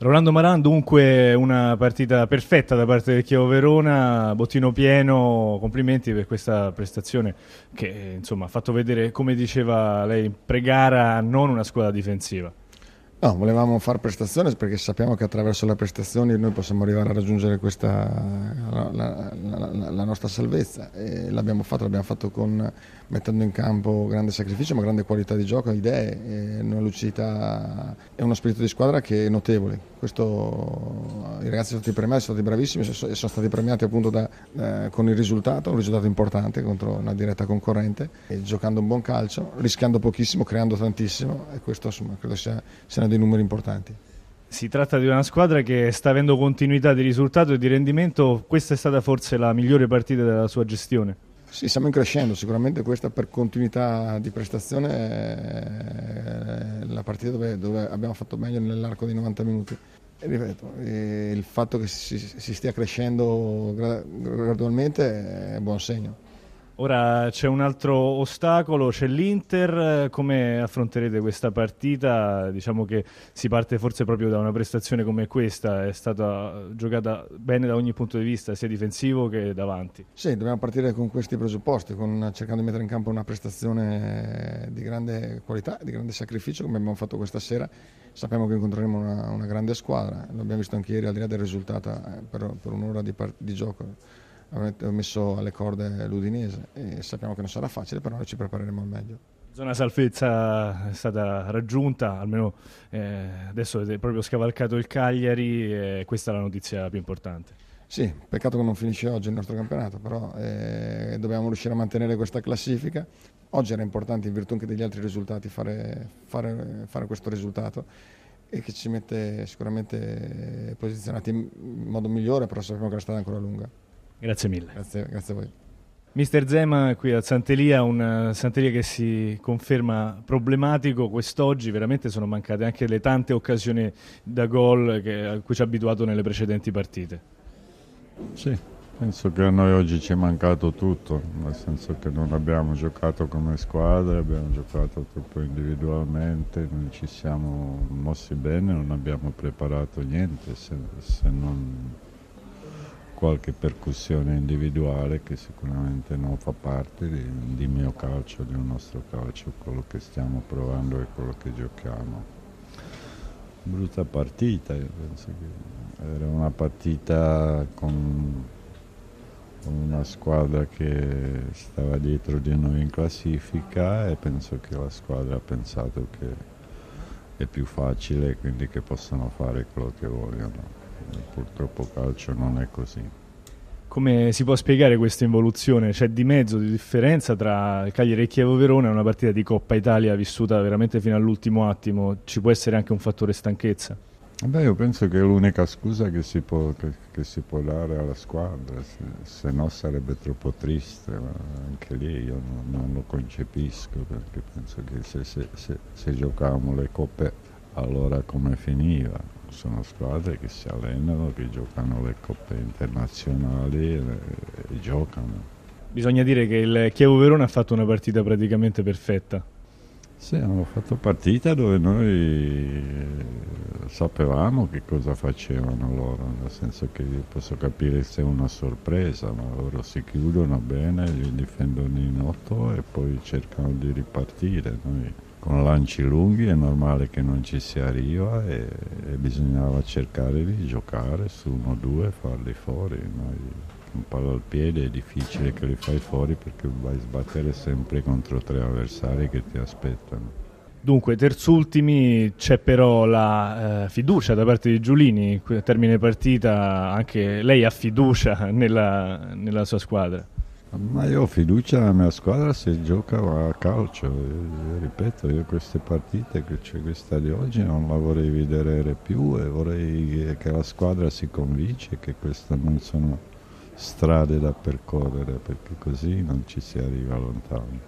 Rolando Maran, dunque una partita perfetta da parte del Chievo Verona, bottino pieno, complimenti per questa prestazione che insomma ha fatto vedere, come diceva lei, pre-gara non una squadra difensiva. No, volevamo fare prestazioni perché sappiamo che attraverso le prestazioni noi possiamo arrivare a raggiungere questa, la, la, la, nostra salvezza e l'abbiamo fatto, l'abbiamo fatto con, mettendo in campo grande sacrificio ma grande qualità di gioco, idee, una lucidità e uno spirito di squadra che è notevole. Questo, I ragazzi sono stati premiati, sono stati bravissimi e sono stati premiati appunto da, eh, con il risultato, un risultato importante contro una diretta concorrente, giocando un buon calcio, rischiando pochissimo, creando tantissimo e questo insomma, credo sia, sia dei numeri importanti. Si tratta di una squadra che sta avendo continuità di risultato e di rendimento. Questa è stata forse la migliore partita della sua gestione? Sì, stiamo crescendo. Sicuramente questa per continuità di prestazione è la partita dove, dove abbiamo fatto meglio nell'arco di 90 minuti. E ripeto, il fatto che si, si stia crescendo gradualmente è buon segno. Ora c'è un altro ostacolo, c'è l'Inter, come affronterete questa partita? Diciamo che si parte forse proprio da una prestazione come questa, è stata giocata bene da ogni punto di vista, sia difensivo che davanti. Sì, dobbiamo partire con questi presupposti, con, cercando di mettere in campo una prestazione di grande qualità, di grande sacrificio come abbiamo fatto questa sera. Sappiamo che incontreremo una, una grande squadra, l'abbiamo visto anche ieri al di là del risultato eh, per, per un'ora di, di gioco ho messo alle corde l'Udinese e sappiamo che non sarà facile, però ci prepareremo al meglio. Zona salvezza è stata raggiunta, almeno eh, adesso avete proprio scavalcato il Cagliari e questa è la notizia più importante. Sì, peccato che non finisce oggi il nostro campionato, però eh, dobbiamo riuscire a mantenere questa classifica. Oggi era importante in virtù anche degli altri risultati fare, fare, fare questo risultato e che ci mette sicuramente posizionati in modo migliore, però sappiamo che la strada è ancora lunga. Grazie mille. Grazie, grazie a voi. Mister Zema qui a Santelia, un Santelia che si conferma problematico quest'oggi, veramente sono mancate anche le tante occasioni da gol che, a cui ci ha abituato nelle precedenti partite. Sì, penso che a noi oggi ci è mancato tutto, nel senso che non abbiamo giocato come squadra, abbiamo giocato troppo individualmente, non ci siamo mossi bene, non abbiamo preparato niente se, se non qualche percussione individuale che sicuramente non fa parte di, di mio calcio, del nostro calcio, quello che stiamo provando e quello che giochiamo. Brutta partita, io penso che era una partita con, con una squadra che stava dietro di noi in classifica e penso che la squadra ha pensato che è più facile quindi che possano fare quello che vogliono purtroppo calcio non è così. Come si può spiegare questa involuzione? C'è di mezzo di differenza tra Cagliari e Chievo Verona, una partita di Coppa Italia vissuta veramente fino all'ultimo attimo, ci può essere anche un fattore stanchezza? Beh, io penso che è l'unica scusa che si può, che, che si può dare alla squadra, se, se, no sarebbe troppo triste, ma anche lì io non, non lo concepisco perché penso che se, se, se giocavamo le coppe allora come finiva? Sono squadre che si allenano, che giocano le coppe internazionali e, e giocano. Bisogna dire che il Chievo Verona ha fatto una partita praticamente perfetta. Sì, hanno fatto partita dove noi eh, sapevamo che cosa facevano loro, nel senso che posso capire se è una sorpresa, ma loro si chiudono bene, li difendono in otto e poi cercano di ripartire. Noi con lanci lunghi è normale che non ci si arriva e, e bisognava cercare di giocare su uno o due e farli fuori. Noi, un palo al piede è difficile che li fai fuori perché vai a sbattere sempre contro tre avversari che ti aspettano. Dunque, terzultimi c'è però la eh, fiducia da parte di Giulini, a termine partita anche lei ha fiducia nella, nella sua squadra. Ma io ho fiducia nella mia squadra se gioca a calcio, io, ripeto, io queste partite, cioè questa di oggi non la vorrei vedere più e vorrei che la squadra si convince che queste non sono strade da percorrere perché così non ci si arriva lontano.